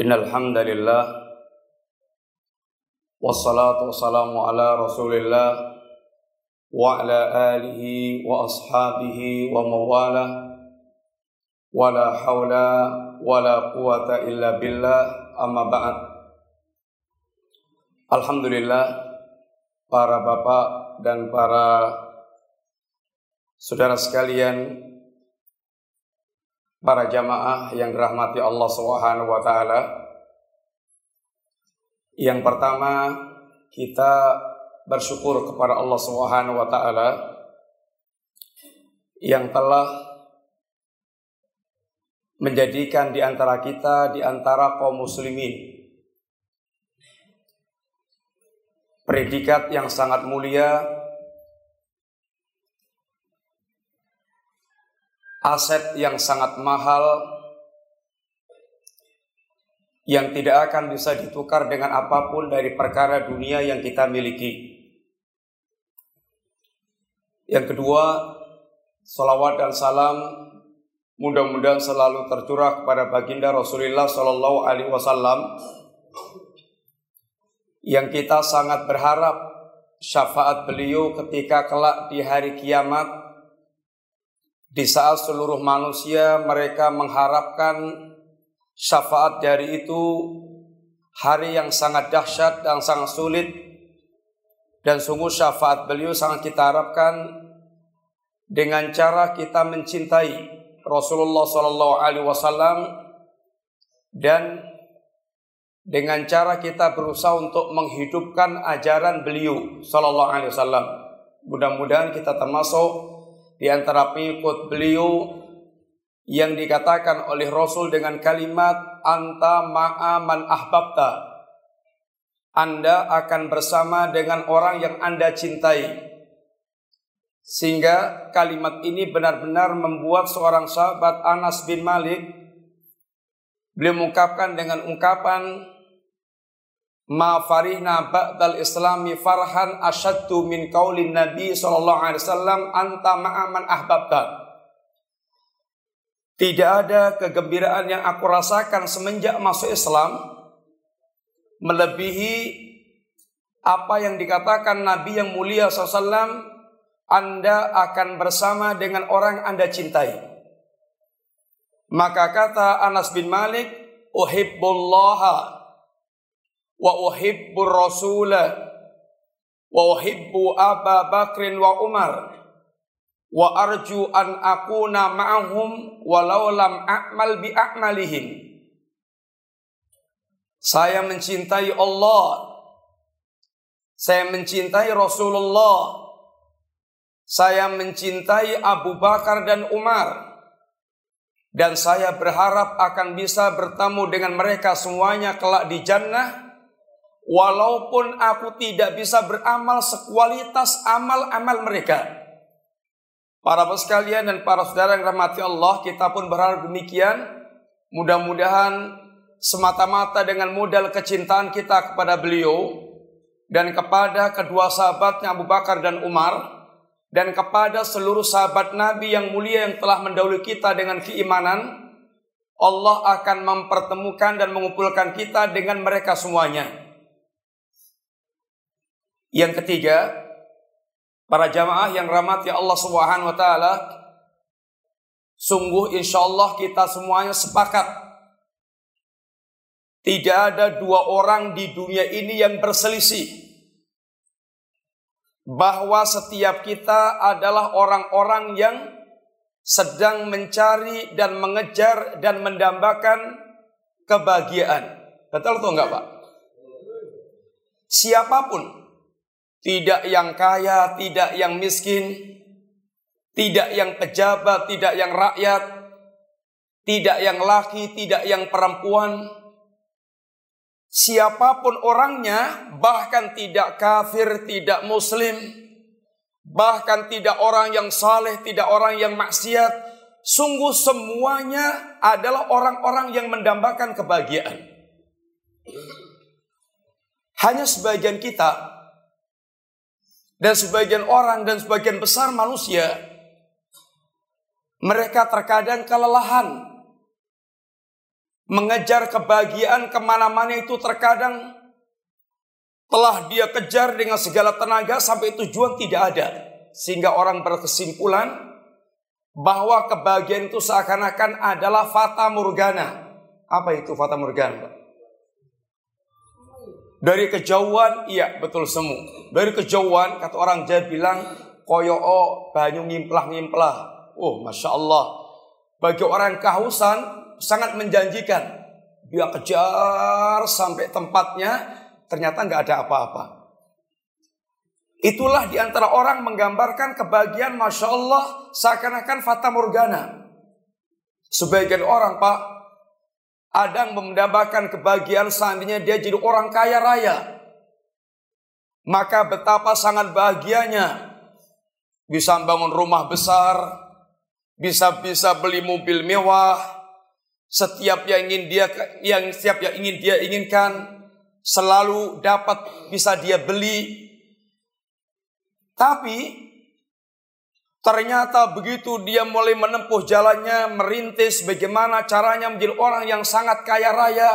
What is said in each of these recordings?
إن الحمد لله والصلاة والسلام على رسول الله وعلى آله وأصحابه ومواله ولا حول ولا قوة إلا بالله أما بعد Alhamdulillah para bapak dan para saudara sekalian para jamaah yang dirahmati Allah Subhanahu wa taala. Yang pertama, kita bersyukur kepada Allah Subhanahu wa taala yang telah menjadikan di antara kita di antara kaum muslimin predikat yang sangat mulia aset yang sangat mahal yang tidak akan bisa ditukar dengan apa pun dari perkara dunia yang kita miliki. Yang kedua, salawat dan salam mudah-mudahan selalu tercurah kepada baginda Rasulullah Shallallahu Alaihi Wasallam yang kita sangat berharap syafaat beliau ketika kelak di hari kiamat di saat seluruh manusia mereka mengharapkan syafaat dari itu hari yang sangat dahsyat dan sangat sulit dan sungguh syafaat beliau sangat kita harapkan dengan cara kita mencintai Rasulullah Sallallahu Alaihi Wasallam dan dengan cara kita berusaha untuk menghidupkan ajaran beliau Sallallahu Alaihi Wasallam. Mudah-mudahan kita termasuk di antara pengikut beliau yang dikatakan oleh Rasul dengan kalimat anta ma'aman ahbabta. Anda akan bersama dengan orang yang Anda cintai. Sehingga kalimat ini benar-benar membuat seorang sahabat Anas bin Malik beliau mengungkapkan dengan ungkapan ma farihna ba'dal islami farhan asyaddu min qaulin nabi sallallahu alaihi wasallam anta ma'aman ahbabta tidak ada kegembiraan yang aku rasakan semenjak masuk Islam melebihi apa yang dikatakan Nabi yang mulia SAW Anda akan bersama dengan orang Anda cintai. Maka kata Anas bin Malik, Uhibbullaha wa uhibbu rasula. Wa uhibbu Aba Bakrin wa Umar. Wa arju an akuna ma'ahum walau lam a'mal bi a'malihim. Saya mencintai Allah. Saya mencintai Rasulullah. Saya mencintai Abu Bakar dan Umar. Dan saya berharap akan bisa bertemu dengan mereka semuanya kelak di jannah walaupun aku tidak bisa beramal sekualitas amal-amal mereka. Para sekalian dan para saudara yang rahmati Allah, kita pun berharap demikian. Mudah-mudahan semata-mata dengan modal kecintaan kita kepada beliau dan kepada kedua sahabatnya Abu Bakar dan Umar dan kepada seluruh sahabat Nabi yang mulia yang telah mendahului kita dengan keimanan, Allah akan mempertemukan dan mengumpulkan kita dengan mereka semuanya. Yang ketiga, para jamaah yang rahmati Allah Subhanahu wa taala, sungguh insya Allah kita semuanya sepakat tidak ada dua orang di dunia ini yang berselisih bahwa setiap kita adalah orang-orang yang sedang mencari dan mengejar dan mendambakan kebahagiaan. Betul atau enggak, Pak? Siapa pun tidak yang kaya, tidak yang miskin, tidak yang pejabat, tidak yang rakyat, tidak yang laki, tidak yang perempuan. Siapa pun orangnya, bahkan tidak kafir, tidak muslim, bahkan tidak orang yang saleh, tidak orang yang maksiat, sungguh semuanya adalah orang-orang yang mendambakan kebahagiaan. Hanya sebagian kita dan sebagian orang dan sebagian besar manusia mereka terkadang kelelahan mengejar kebahagiaan ke mana-mana itu terkadang telah dia kejar dengan segala tenaga sampai tujuan tidak ada. Sehingga orang berkesimpulan bahwa kebahagiaan itu seakan-akan adalah fata morgana. Apa itu fata morgana? Dari kejauhan, iya betul semu. Dari kejauhan, kata orang Jawa bilang, koyo o banyu ngimplah-ngimplah. Oh, Masya Allah. Bagi orang kehausan, sangat menjanjikan. Dia kejar sampai tempatnya, ternyata nggak ada apa-apa. Itulah di antara orang menggambarkan kebahagiaan Masya Allah seakan-akan Fata Morgana. Sebagian orang Pak, ada yang mendapatkan kebahagiaan seandainya dia jadi orang kaya raya. Maka betapa sangat bahagianya. Bisa bangun rumah besar, bisa-bisa beli mobil mewah, setiap yang ingin dia yang setiap yang ingin dia inginkan, selalu dapat bisa dia beli. Tapi ternyata begitu dia mulai menempuh jalannya, merintis bagaimana caranya menjadi orang yang sangat kaya raya.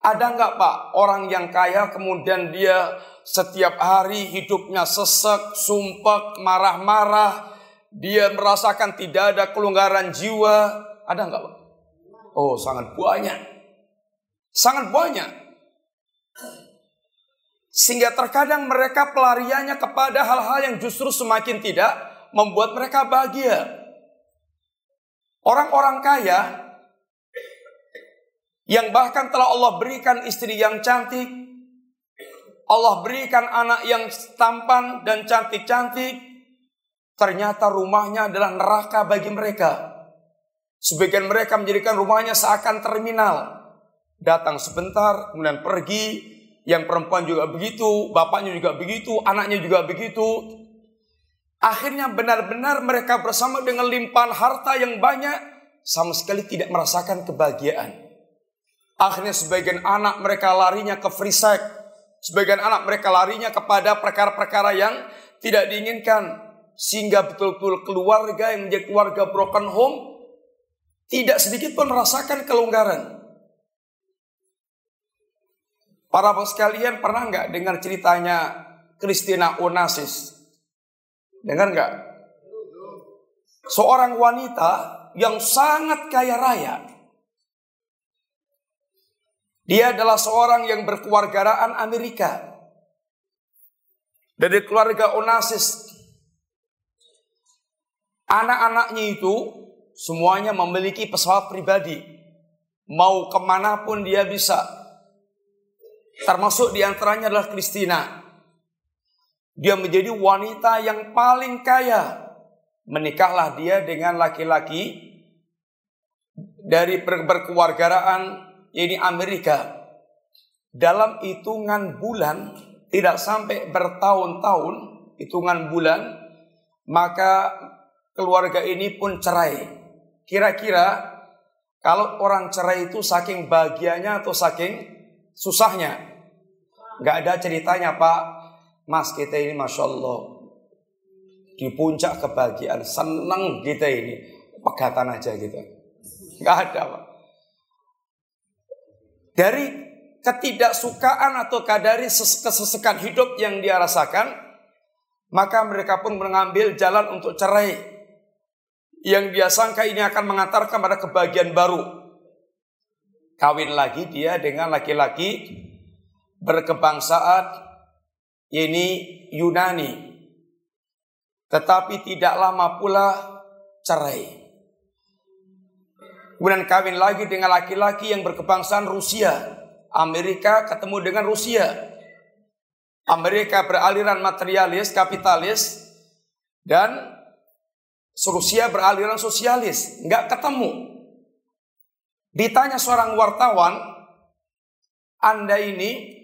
Ada nggak pak orang yang kaya kemudian dia setiap hari hidupnya sesek, sumpek, marah-marah, dia merasakan tidak ada kelonggaran jiwa. Ada nggak pak? Oh sangat banyak. Sangat banyak. Sehingga terkadang mereka pelariannya kepada hal-hal yang justru semakin tidak membuat mereka bahagia. Orang-orang kaya yang bahkan telah Allah berikan istri yang cantik, Allah berikan anak yang tampan dan cantik-cantik, ternyata rumahnya adalah neraka bagi mereka. Sebagian mereka menjadikan rumahnya seakan terminal datang sebentar, kemudian pergi. Yang perempuan juga begitu, bapaknya juga begitu, anaknya juga begitu. Akhirnya benar-benar mereka bersama dengan limpahan harta yang banyak, sama sekali tidak merasakan kebahagiaan. Akhirnya sebagian anak mereka larinya ke free sex, sebagian anak mereka larinya kepada perkara-perkara yang tidak diinginkan. Sehingga betul-betul keluarga yang menjadi keluarga broken home, tidak sedikit pun merasakan kelonggaran. Para bos sekalian pernah nggak dengar ceritanya Christina Onassis? Dengar nggak? Seorang wanita yang sangat kaya raya. Dia adalah seorang yang berkeluargaan Amerika. Dari keluarga Onassis. Anak-anaknya itu semuanya memiliki pesawat pribadi. Mau ke mana pun dia bisa. Termasuk di antaranya adalah Kristina. Dia menjadi wanita yang paling kaya. Menikahlah dia dengan laki-laki dari berkewargaraan ini Amerika. Dalam hitungan bulan, tidak sampai bertahun-tahun, hitungan bulan, maka keluarga ini pun cerai. Kira-kira kalau orang cerai itu saking bahagianya atau saking susahnya? Nggak ada ceritanya Pak. Mas kita ini Masya Allah. Di puncak kebahagiaan. Seneng kita ini. Pegatan aja gitu. Nggak ada Pak. Dari ketidaksukaan atau kadari kesesekan hidup yang dia rasakan, maka mereka pun mengambil jalan untuk cerai. Yang dia sangka ini akan mengantarkan pada kebahagiaan baru. Kawin lagi dia dengan laki-laki berkebangsaan ini Yunani. Tetapi tidak lama pula cerai. Kemudian kawin lagi dengan laki-laki yang berkebangsaan Rusia. Amerika ketemu dengan Rusia. Amerika beraliran materialis, kapitalis, dan Rusia beraliran sosialis. Nggak ketemu. Ditanya seorang wartawan, Anda ini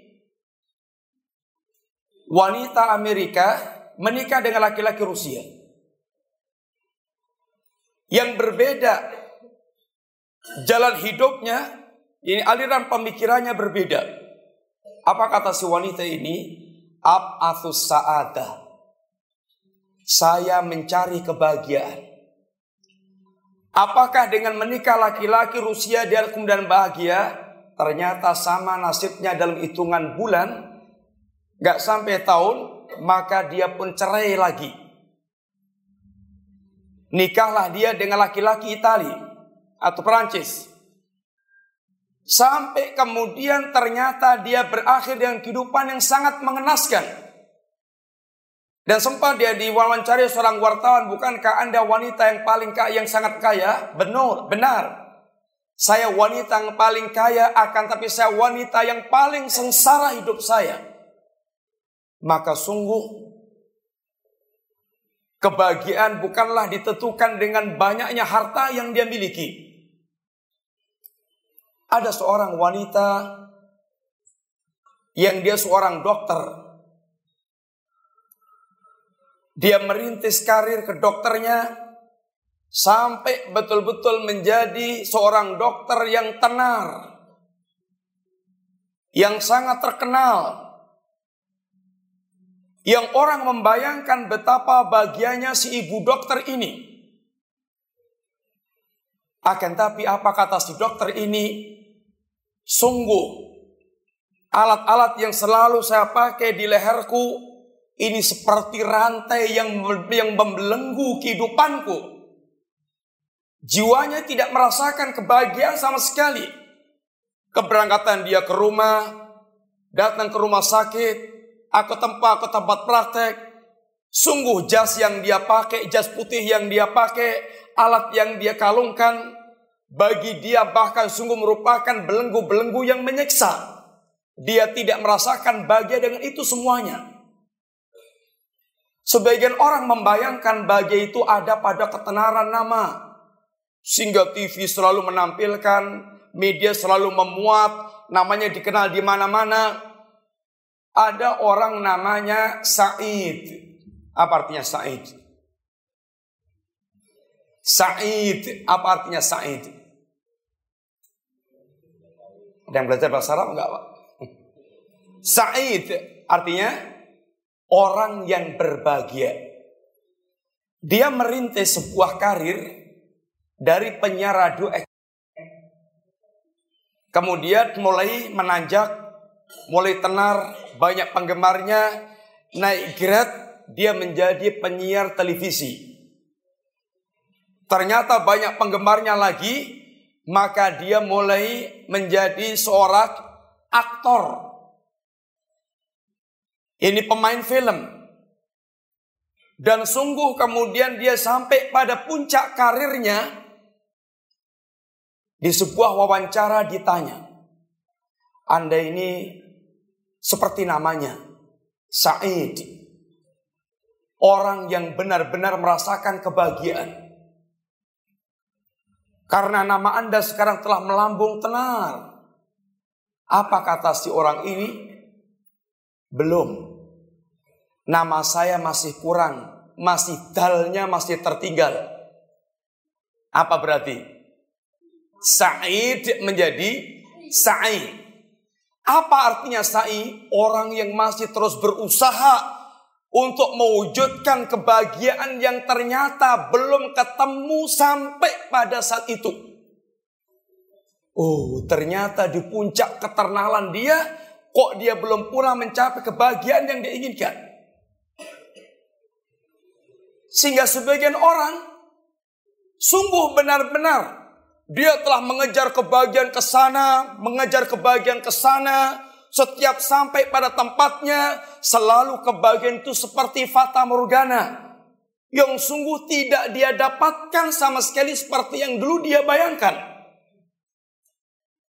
wanita Amerika menikah dengan laki-laki Rusia. Yang berbeda jalan hidupnya, ini aliran pemikirannya berbeda. Apa kata si wanita ini? Ab atus sa'adah. Saya mencari kebahagiaan. Apakah dengan menikah laki-laki Rusia dia kemudian bahagia? Ternyata sama nasibnya dalam hitungan bulan, gak sampai tahun, maka dia pun cerai lagi. Nikahlah dia dengan laki-laki Itali atau Perancis. Sampai kemudian ternyata dia berakhir dengan kehidupan yang sangat mengenaskan. Dan sempat dia diwawancari seorang wartawan, bukankah Anda wanita yang paling kaya, yang sangat kaya? Benar, benar. Saya wanita yang paling kaya, akan tapi saya wanita yang paling sengsara hidup saya. Maka sungguh kebahagiaan bukanlah ditentukan dengan banyaknya harta yang dia miliki. Ada seorang wanita yang dia seorang dokter dia merintis karir ke dokternya sampai betul-betul menjadi seorang dokter yang tenar, yang sangat terkenal, yang orang membayangkan betapa bahagianya si ibu dokter ini. Akan tapi apa kata si dokter ini? Sungguh alat-alat yang selalu saya pakai di leherku ini seperti rantai yang yang membelenggu kehidupanku. Jiwanya tidak merasakan kebahagiaan sama sekali. Keberangkatan dia ke rumah, datang ke rumah sakit, aku tempat ke tempat praktek. Sungguh jas yang dia pakai, jas putih yang dia pakai, alat yang dia kalungkan, bagi dia bahkan sungguh merupakan belenggu-belenggu yang menyiksa. Dia tidak merasakan bahagia dengan itu semuanya. Sebagian orang membayangkan bahagia itu ada pada ketenaran nama. Sehingga TV selalu menampilkan, media selalu memuat, namanya dikenal di mana-mana. Ada orang namanya Said. Apa artinya Said? Said, apa artinya Said? Ada yang belajar bahasa Arab enggak, Pak? Said artinya orang yang berbahagia. Dia merintis sebuah karir dari penyiar radio Kemudian mulai menanjak, mulai tenar, banyak penggemarnya, naik grade, dia menjadi penyiar televisi. Ternyata banyak penggemarnya lagi, maka dia mulai menjadi seorang aktor ini pemain film. Dan sungguh kemudian dia sampai pada puncak karirnya. Di sebuah wawancara ditanya. Anda ini seperti namanya. Said. Orang yang benar-benar merasakan kebahagiaan. Karena nama Anda sekarang telah melambung tenar. Apa kata si orang ini? Belum. Nama saya masih kurang. Masih dalnya masih tertinggal. Apa berarti? Sa'id menjadi sa'i. Apa artinya sa'i? Orang yang masih terus berusaha untuk mewujudkan kebahagiaan yang ternyata belum ketemu sampai pada saat itu. Oh, ternyata di puncak keternalan dia Kok dia belum pula mencapai kebahagiaan yang dia inginkan? Sehingga sebagian orang sungguh benar-benar dia telah mengejar kebahagiaan ke sana, mengejar kebahagiaan ke sana, setiap sampai pada tempatnya selalu kebahagiaan itu seperti fata morgana yang sungguh tidak dia dapatkan sama sekali seperti yang dulu dia bayangkan.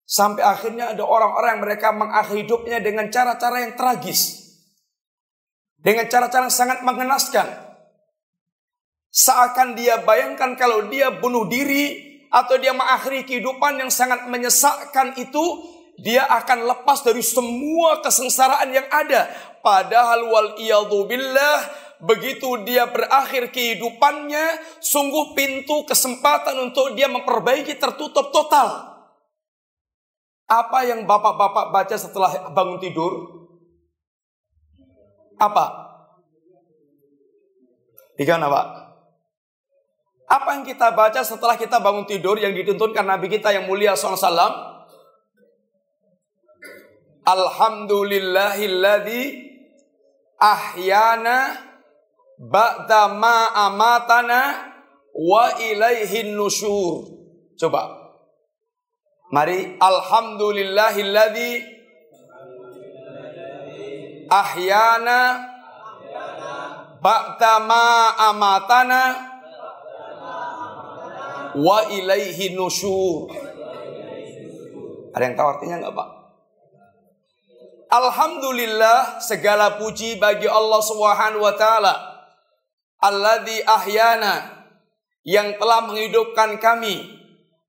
Sampai akhirnya ada orang-orang yang mereka mengakhiri hidupnya dengan cara-cara yang tragis. Dengan cara-cara yang sangat mengenaskan. Seakan dia bayangkan kalau dia bunuh diri atau dia mengakhiri kehidupan yang sangat menyesakkan itu, dia akan lepas dari semua kesengsaraan yang ada. Padahal wal billah begitu dia berakhir kehidupannya, sungguh pintu kesempatan untuk dia memperbaiki tertutup total. Apa yang bapak-bapak baca setelah bangun tidur? Apa? Di mana pak? Apa yang kita baca setelah kita bangun tidur yang dituntunkan Nabi kita yang mulia SAW? Alhamdulillahilladzi ahyana ba'da ma amatana wa ilaihin nusyur. Coba. Mari alhamdulillahilladzi ahyana ba'da ma amatana wa ilaihi nusyur. Ada yang tahu artinya nggak Pak? Alhamdulillah segala puji bagi Allah Subhanahu wa taala. Alladzi ahyana yang telah menghidupkan kami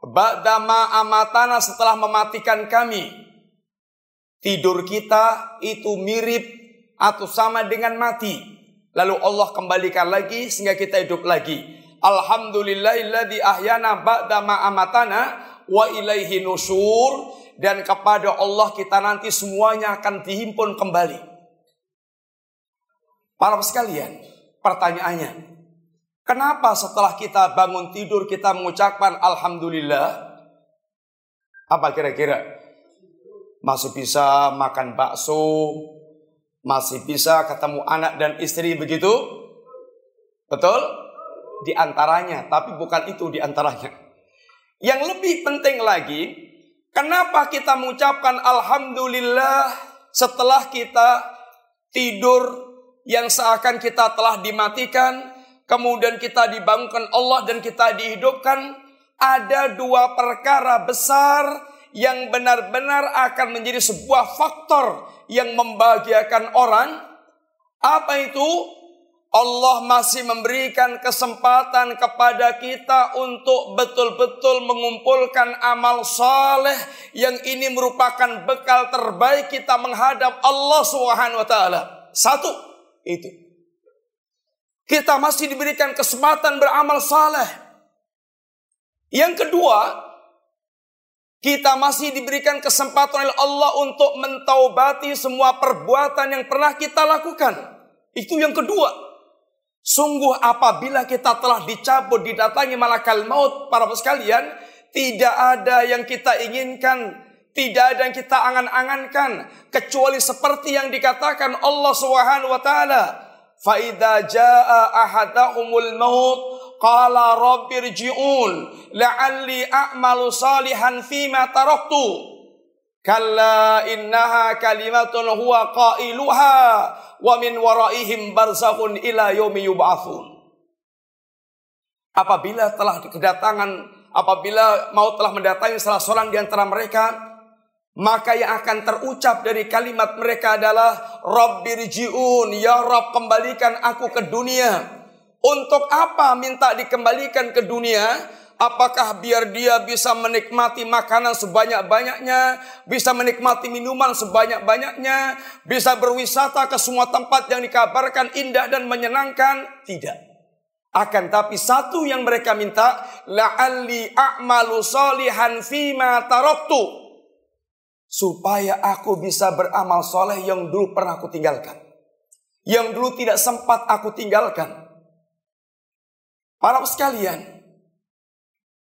ba'dama amatana setelah mematikan kami. Tidur kita itu mirip atau sama dengan mati. Lalu Allah kembalikan lagi sehingga kita hidup lagi. Alhamdulillahilladzi ahyana ba'da ma amatana wa ilaihi nusyur dan kepada Allah kita nanti semuanya akan dihimpun kembali. Para sekalian, pertanyaannya, kenapa setelah kita bangun tidur kita mengucapkan alhamdulillah? Apa kira-kira? Masih bisa makan bakso, masih bisa ketemu anak dan istri begitu? Betul? Di antaranya, tapi bukan itu di antaranya. Yang lebih penting lagi, kenapa kita mengucapkan alhamdulillah setelah kita tidur yang seakan kita telah dimatikan, kemudian kita dibangunkan Allah dan kita dihidupkan, ada dua perkara besar yang benar-benar akan menjadi sebuah faktor yang membahagiakan orang. Apa itu? Allah masih memberikan kesempatan kepada kita untuk betul-betul mengumpulkan amal saleh yang ini merupakan bekal terbaik kita menghadap Allah Subhanahu wa taala. Satu, itu. Kita masih diberikan kesempatan beramal saleh. Yang kedua, kita masih diberikan kesempatan oleh Allah untuk mentaubati semua perbuatan yang pernah kita lakukan. Itu yang kedua. Sungguh apabila kita telah dicabut didatangi malakal maut para sekalian, tidak ada yang kita inginkan, tidak ada yang kita angan-angankan kecuali seperti yang dikatakan Allah Subhanahu wa taala. Fa idza jaa ahadahumul maut qala rabbirji'un la'alli a'malu salihan fima taraktu. Kalla innaha kalimatun huwa qailuha wa min waraihim barzakhun ila yaumi yub'atsun. Apabila telah kedatangan apabila mau telah mendatangi salah seorang di antara mereka maka yang akan terucap dari kalimat mereka adalah Rabbirji'un ya Rabb kembalikan aku ke dunia. Untuk apa minta dikembalikan ke dunia? Apakah biar dia bisa menikmati makanan sebanyak-banyaknya, bisa menikmati minuman sebanyak-banyaknya, bisa berwisata ke semua tempat yang dikabarkan indah dan menyenangkan? Tidak. Akan tapi satu yang mereka minta, la'alli a'malu salihan fima taraktu. Supaya aku bisa beramal soleh yang dulu pernah aku tinggalkan. Yang dulu tidak sempat aku tinggalkan. Para sekalian,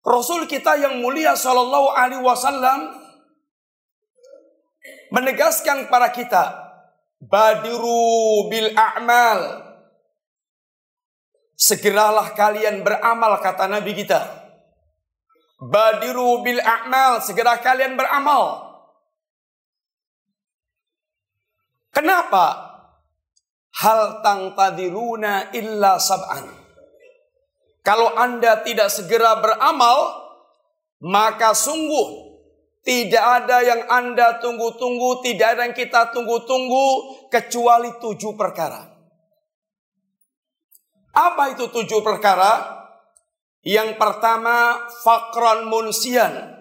Rasul kita yang mulia Shallallahu Alaihi Wasallam menegaskan kepada kita badiru bil a'mal. Segeralah kalian beramal kata Nabi kita. Badiru bil a'mal. Segera kalian beramal. Kenapa? Hal tang tadiruna illa sab'an kalau Anda tidak segera beramal, maka sungguh tidak ada yang Anda tunggu-tunggu, tidak ada yang kita tunggu-tunggu, kecuali tujuh perkara. Apa itu tujuh perkara? Yang pertama, fakron munsian.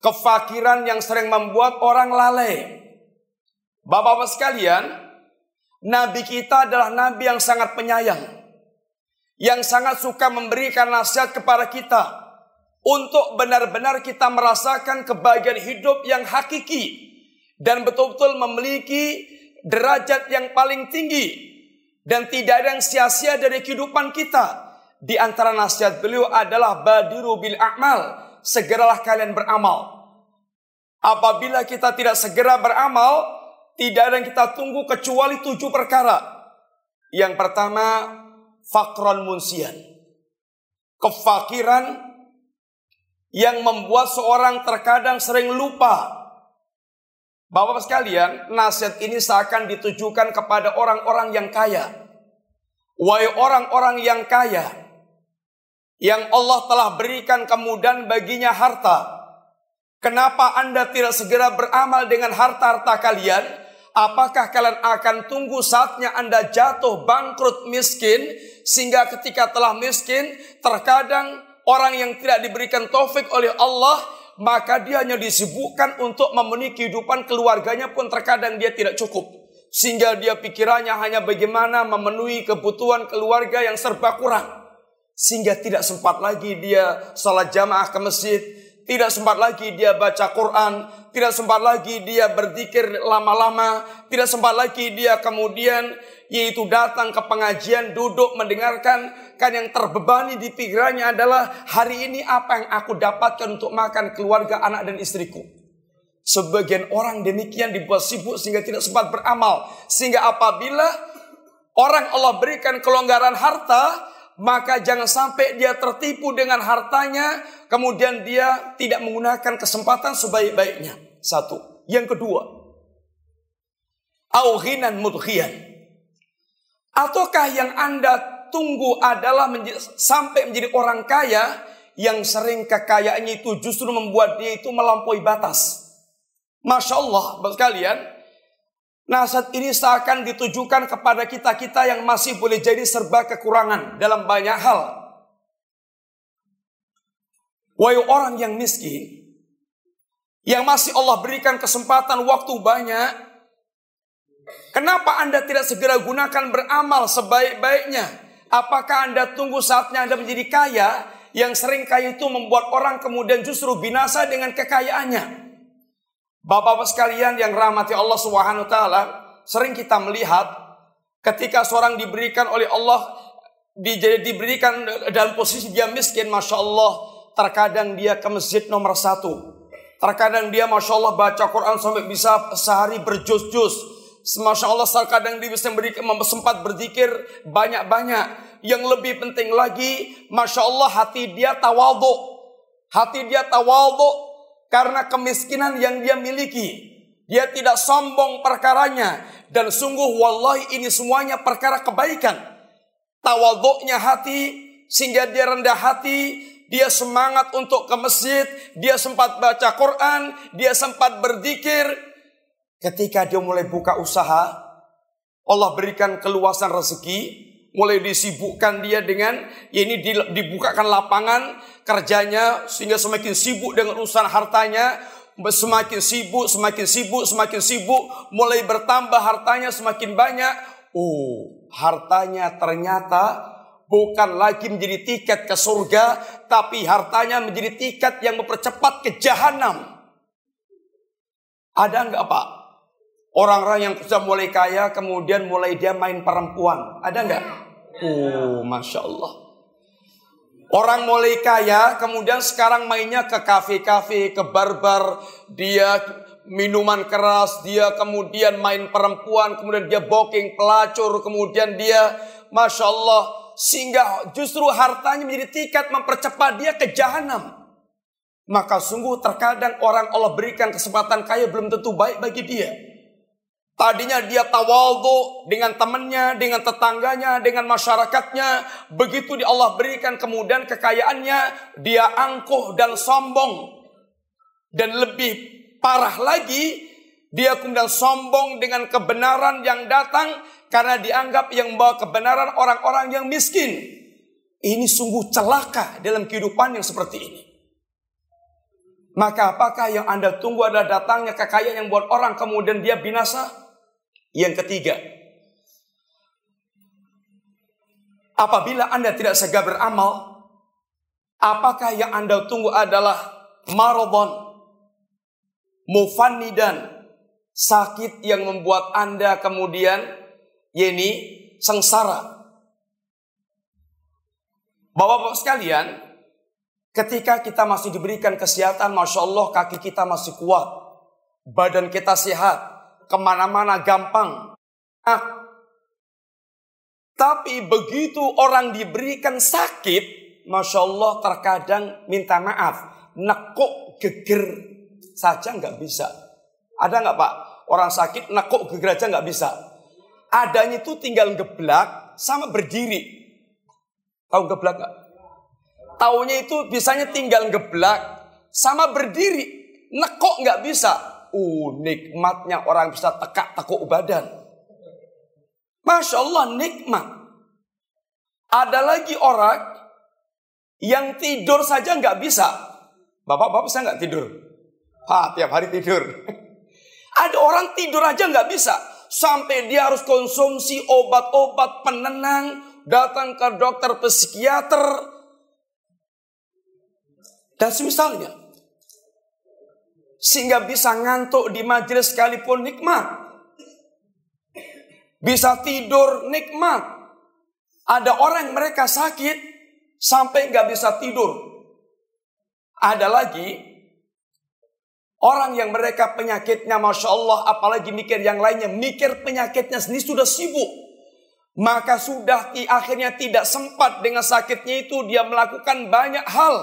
Kefakiran yang sering membuat orang lalai. Bapak-bapak sekalian, Nabi kita adalah Nabi yang sangat penyayang yang sangat suka memberikan nasihat kepada kita untuk benar-benar kita merasakan kebahagiaan hidup yang hakiki dan betul-betul memiliki derajat yang paling tinggi dan tidak ada yang sia-sia dari kehidupan kita di antara nasihat beliau adalah badiru bil a'mal. Segeralah kalian beramal. Apabila kita tidak segera beramal, tidak ada yang kita tunggu kecuali tujuh perkara. Yang pertama, fakron munsian. Kefakiran yang membuat seorang terkadang sering lupa. Bapak sekalian, nasihat ini seakan ditujukan kepada orang-orang yang kaya. Wahai orang-orang yang kaya, yang Allah telah berikan kemudahan baginya harta, Kenapa Anda tidak segera beramal dengan harta-harta kalian? Apakah kalian akan tunggu saatnya Anda jatuh bangkrut miskin sehingga ketika telah miskin terkadang orang yang tidak diberikan taufik oleh Allah maka dia hanya disibukkan untuk memenuhi kehidupan keluarganya pun terkadang dia tidak cukup. Sehingga dia pikirannya hanya bagaimana memenuhi kebutuhan keluarga yang serba kurang. Sehingga tidak sempat lagi dia sholat jamaah ke masjid tidak sempat lagi dia baca Quran, tidak sempat lagi dia berzikir lama-lama, tidak sempat lagi dia kemudian yaitu datang ke pengajian, duduk mendengarkan, kan yang terbebani di pikirannya adalah hari ini apa yang aku dapatkan untuk makan keluarga, anak dan istriku. Sebagian orang demikian dibuat sibuk sehingga tidak sempat beramal. Sehingga apabila orang Allah berikan kelonggaran harta, maka jangan sampai dia tertipu dengan hartanya, kemudian dia tidak menggunakan kesempatan sebaik-baiknya. Satu. Yang kedua, auhinan mudkhian. Ataukah yang Anda tunggu adalah menjadi, sampai menjadi orang kaya yang sering kekayaannya itu justru membuat dia itu melampaui batas. Masya Allah, sekalian, Nasihat ini seakan ditujukan kepada kita-kita yang masih boleh jadi serba kekurangan dalam banyak hal. Wahai orang yang miskin, yang masih Allah berikan kesempatan waktu banyak, kenapa Anda tidak segera gunakan beramal sebaik-baiknya? Apakah Anda tunggu saatnya Anda menjadi kaya, yang sering kaya itu membuat orang kemudian justru binasa dengan kekayaannya? Bapak-bapak sekalian yang rahmati Allah Subhanahu taala, sering kita melihat ketika seorang diberikan oleh Allah di, diberikan dalam posisi dia miskin, masya Allah, terkadang dia ke masjid nomor satu. Terkadang dia masya Allah baca Quran sampai bisa sehari berjus-jus. Masya Allah terkadang dia bisa memberikan sempat berzikir banyak-banyak. Yang lebih penting lagi, masya Allah hati dia tawaldo. Hati dia tawaldo karena kemiskinan yang dia miliki. Dia tidak sombong perkaranya. Dan sungguh wallahi ini semuanya perkara kebaikan. Tawaduknya hati sehingga dia rendah hati. Dia semangat untuk ke masjid. Dia sempat baca Quran. Dia sempat berzikir. Ketika dia mulai buka usaha. Allah berikan keluasan rezeki mulai disibukkan dia dengan ya ini dibukakan lapangan kerjanya sehingga semakin sibuk dengan urusan hartanya semakin sibuk semakin sibuk semakin sibuk mulai bertambah hartanya semakin banyak. Oh hartanya ternyata bukan lagi menjadi tiket ke surga tapi hartanya menjadi tiket yang mempercepat ke jahanam ada enggak Pak Orang-orang yang sudah mulai kaya kemudian mulai dia main perempuan. Ada enggak? Oh, Masya Allah. Orang mulai kaya kemudian sekarang mainnya ke kafe-kafe, ke barbar. Dia minuman keras, dia kemudian main perempuan, kemudian dia booking pelacur, kemudian dia Masya Allah. Sehingga justru hartanya menjadi tiket mempercepat dia ke jahanam. Maka sungguh terkadang orang Allah berikan kesempatan kaya belum tentu baik bagi dia. Tadinya dia tawaldo dengan temannya, dengan tetangganya, dengan masyarakatnya. Begitu di Allah berikan kemudian kekayaannya, dia angkuh dan sombong. Dan lebih parah lagi, dia kemudian sombong dengan kebenaran yang datang karena dianggap yang membawa kebenaran orang-orang yang miskin. Ini sungguh celaka dalam kehidupan yang seperti ini. Maka apakah yang Anda tunggu adalah datangnya kekayaan yang buat orang kemudian dia binasa? Yang ketiga, apabila Anda tidak segera beramal, apakah yang Anda tunggu adalah marodon, mufannidan, sakit yang membuat Anda kemudian yeni sengsara. Bapak-bapak sekalian, ketika kita masih diberikan kesehatan, Masya Allah kaki kita masih kuat. Badan kita sehat. Ke mana-mana gampang. Ah. Tapi begitu orang diberikan sakit, Masya Allah terkadang minta maaf. Nekuk geger saja nggak bisa. Ada nggak Pak? Orang sakit nekuk geger aja nggak bisa. Adanya itu tinggal geblak sama berdiri. Tahu geblak nggak? Taunya itu bisanya tinggal geblak sama berdiri. Nekok nggak bisa. Uh, nikmatnya orang bisa tekak tekuk badan. Masya Allah nikmat. Ada lagi orang yang tidur saja nggak bisa. Bapak-bapak bisa nggak tidur? Ha, tiap hari tidur. Ada orang tidur aja nggak bisa. Sampai dia harus konsumsi obat-obat penenang, datang ke dokter psikiater, dan semisalnya. Sehingga bisa ngantuk di majelis sekalipun nikmat. Bisa tidur nikmat. Ada orang yang mereka sakit sampai nggak bisa tidur. Ada lagi orang yang mereka penyakitnya Masya Allah apalagi mikir yang lainnya. Mikir penyakitnya sendiri sudah sibuk. Maka sudah di akhirnya tidak sempat dengan sakitnya itu dia melakukan banyak hal.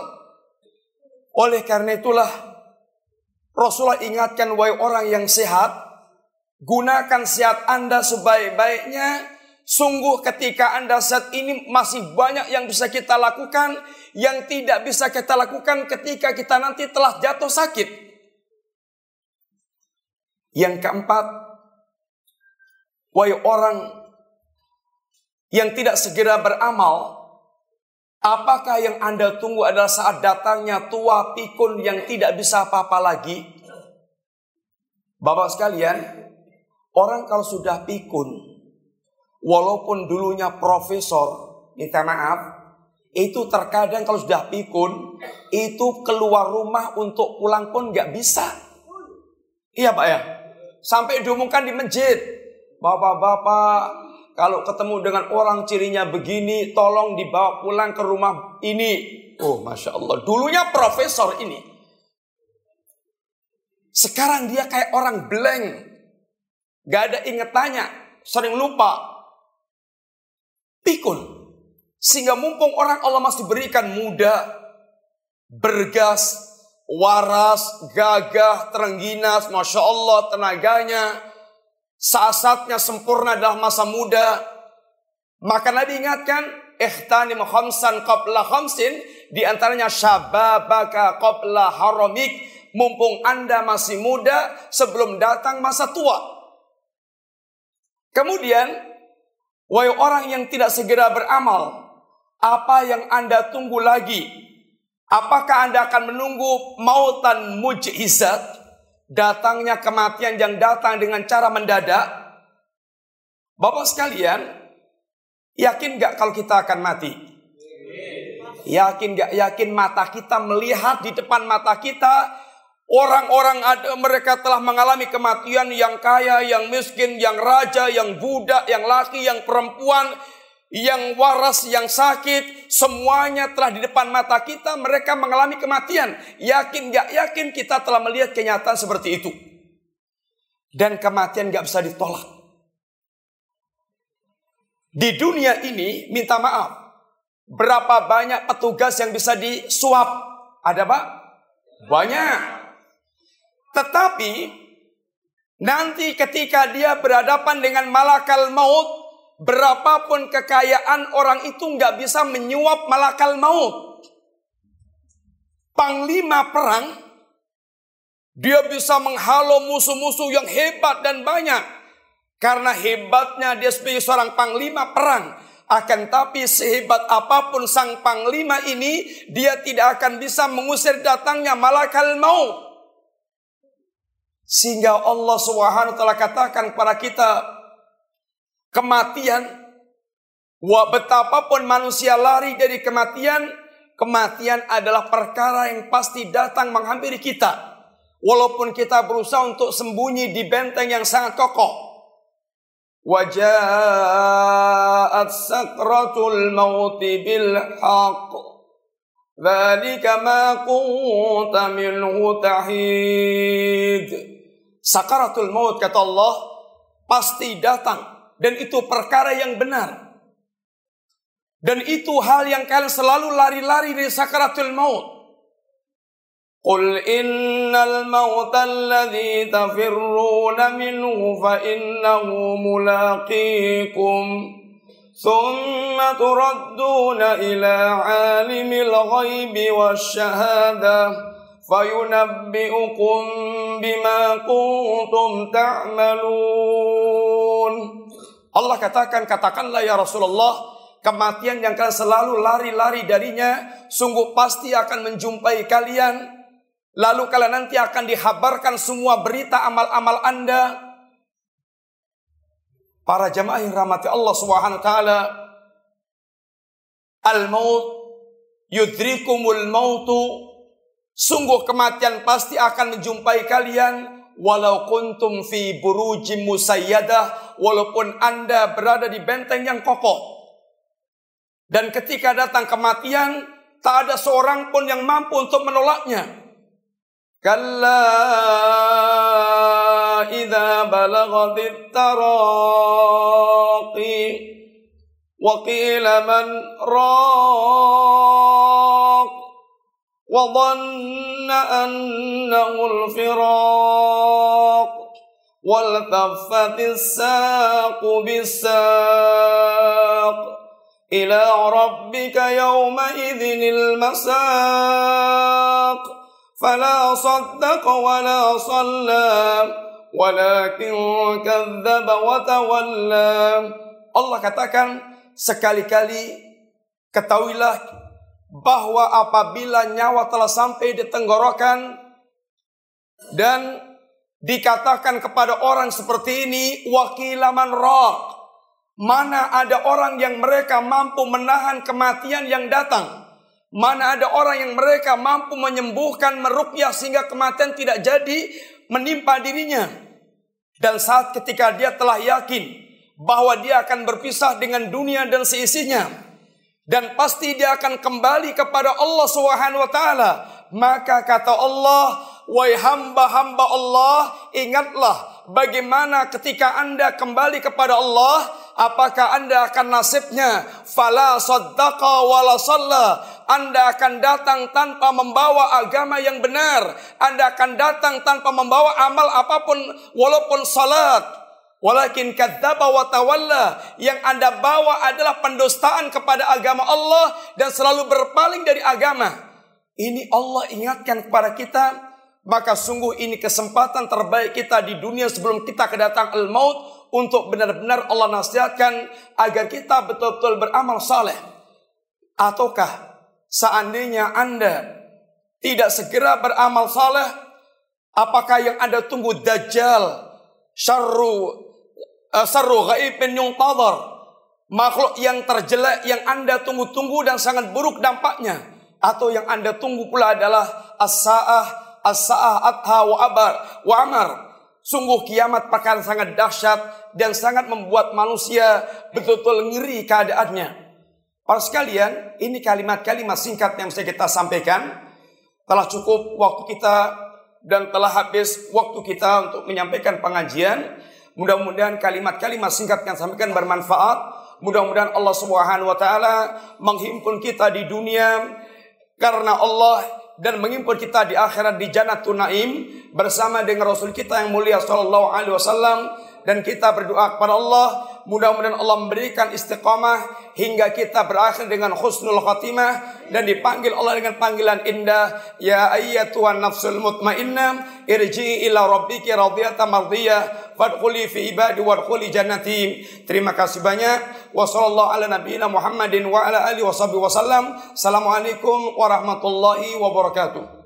Oleh karena itulah Rasulullah ingatkan wahai orang yang sehat, gunakan sehat Anda sebaik-baiknya. Sungguh ketika Anda saat ini masih banyak yang bisa kita lakukan yang tidak bisa kita lakukan ketika kita nanti telah jatuh sakit. Yang keempat, wahai orang yang tidak segera beramal, apakah yang Anda tunggu adalah saat datangnya tua pikun yang tidak bisa apa-apa lagi? Bapak sekalian, orang kalau sudah pikun, walaupun dulunya profesor, minta maaf, itu terkadang kalau sudah pikun, itu keluar rumah untuk pulang pun nggak bisa. Iya Pak ya, sampai diumumkan di masjid, bapak-bapak kalau ketemu dengan orang cirinya begini, tolong dibawa pulang ke rumah ini. Oh, masya Allah. Dulunya profesor ini. Sekarang dia kayak orang blank. Gak ada ingetannya. Sering lupa. Pikun. Sehingga mumpung orang Allah masih berikan muda, bergas, waras, gagah, terengginas, masya Allah tenaganya, saat-saatnya sempurna adalah masa muda. Maka Nabi ingatkan, ihtanim khamsan qabla khamsin, di antaranya syababaka qabla haramik, mumpung Anda masih muda sebelum datang masa tua. Kemudian, wahai orang yang tidak segera beramal, apa yang Anda tunggu lagi? Apakah Anda akan menunggu mautan mujizat? Datangnya kematian yang datang dengan cara mendadak. Bapak sekalian, yakin gak kalau kita akan mati? Yakin gak yakin mata kita melihat di depan mata kita Orang-orang ada mereka telah mengalami kematian yang kaya, yang miskin, yang raja, yang budak, yang laki, yang perempuan, yang waras, yang sakit, semuanya telah di depan mata kita, mereka mengalami kematian. Yakin gak yakin kita telah melihat kenyataan seperti itu. Dan kematian gak bisa ditolak. Di dunia ini, minta maaf. Berapa banyak petugas yang bisa disuap? Ada pak? Banyak. Tetapi, nanti ketika dia berhadapan dengan malakal maut, berapapun kekayaan orang itu nggak bisa menyuap malakal maut. Panglima perang, dia bisa menghalau musuh-musuh yang hebat dan banyak. Karena hebatnya dia sebagai seorang panglima perang. Akan tapi sehebat apa pun sang panglima ini, dia tidak akan bisa mengusir datangnya malakal maut. Sehingga Allah Subhanahu wa taala katakan kepada kita, kematian. Wah betapapun manusia lari dari kematian, kematian adalah perkara yang pasti datang menghampiri kita. Walaupun kita berusaha untuk sembunyi di benteng yang sangat kokoh. وجاءت سكرة الموت بالحق ذلك ما كنت منه تحيد Sakaratul maut kata Allah pasti datang dan itu perkara yang benar. Dan itu hal yang kalian selalu lari-lari dari sakaratul maut. قل إن الموت الذي تفرون منه فإنه ملاقيكم ثم تردون إلى عالم الغيب والشهادة فينبئكم بما كنتم تعملون Allah katakan, katakanlah ya Rasulullah, kematian yang kalian selalu lari-lari darinya, sungguh pasti akan menjumpai kalian Lalu kalian nanti akan dihabarkan semua berita amal-amal Anda. Para jamaah yang rahmati Allah Subhanahu taala. Al-maut yudrikumul mautu. Sungguh kematian pasti akan menjumpai kalian walau kuntum fi burujim musayyadah, walaupun Anda berada di benteng yang kokoh. Dan ketika datang kematian, tak ada seorang pun yang mampu untuk menolaknya. Kalla idza balagatit taraqi wa qila man raqi وظن أنه الفراق والتفت الساق بالساق إلى ربك يومئذ المساق. فلا صدق ولا صلى ولكن كذب وتولى. Allah katakan sekali-kali ketahuilah bahwa apabila nyawa telah sampai di tenggorokan dan dikatakan kepada orang seperti ini wakilaman roh mana ada orang yang mereka mampu menahan kematian yang datang Mana ada orang yang mereka mampu menyembuhkan merukyah sehingga kematian tidak jadi menimpa dirinya. Dan saat ketika dia telah yakin bahwa dia akan berpisah dengan dunia dan seisinya dan pasti dia akan kembali kepada Allah Subhanahu wa taala, maka kata Allah, "Wahai hamba-hamba Allah, ingatlah bagaimana ketika Anda kembali kepada Allah, apakah Anda akan nasibnya fala saddaqa wala salla anda akan datang tanpa membawa agama yang benar. Anda akan datang tanpa membawa amal apa pun walaupun salat. Walakin kadzdzaba wa tawalla yang Anda bawa adalah pendustaan kepada agama Allah dan selalu berpaling dari agama. Ini Allah ingatkan kepada kita maka sungguh ini kesempatan terbaik kita di dunia sebelum kita kedatang al-maut untuk benar-benar Allah nasihatkan agar kita betul-betul beramal saleh. Ataukah seandainya Anda tidak segera beramal saleh, apakah yang Anda tunggu dajjal, syarru uh, syarru ghaibin yuntadhar, makhluk yang terjelek yang Anda tunggu-tunggu dan sangat buruk dampaknya atau yang Anda tunggu pula adalah as-saah as-saah atha wa abar wa amar Sungguh kiamat perkara sangat dahsyat dan sangat membuat manusia betul-betul ngeri keadaannya. Para sekalian, ini kalimat-kalimat singkat yang bisa kita sampaikan. Telah cukup waktu kita dan telah habis waktu kita untuk menyampaikan pengajian. Mudah-mudahan kalimat-kalimat singkat yang sampaikan bermanfaat. Mudah-mudahan Allah Subhanahu wa taala menghimpun kita di dunia karena Allah dan mengimpun kita di akhirat di Jannatul Naim bersama dengan Rasul kita yang mulia sallallahu alaihi wasallam dan kita berdoa kepada Allah mudah-mudahan Allah memberikan istiqamah hingga kita berakhir dengan husnul khatimah dan dipanggil Allah dengan panggilan indah ya ayyatuhan nafsul mutmainnah irji ila rabbiki radiyatan mardiyah fadkhuli fi ibadi wadkhuli jannati. Terima kasih banyak. Wa sallallahu ala nabiyyina Muhammadin wa ala alihi wasallam assalamualaikum warahmatullahi wabarakatuh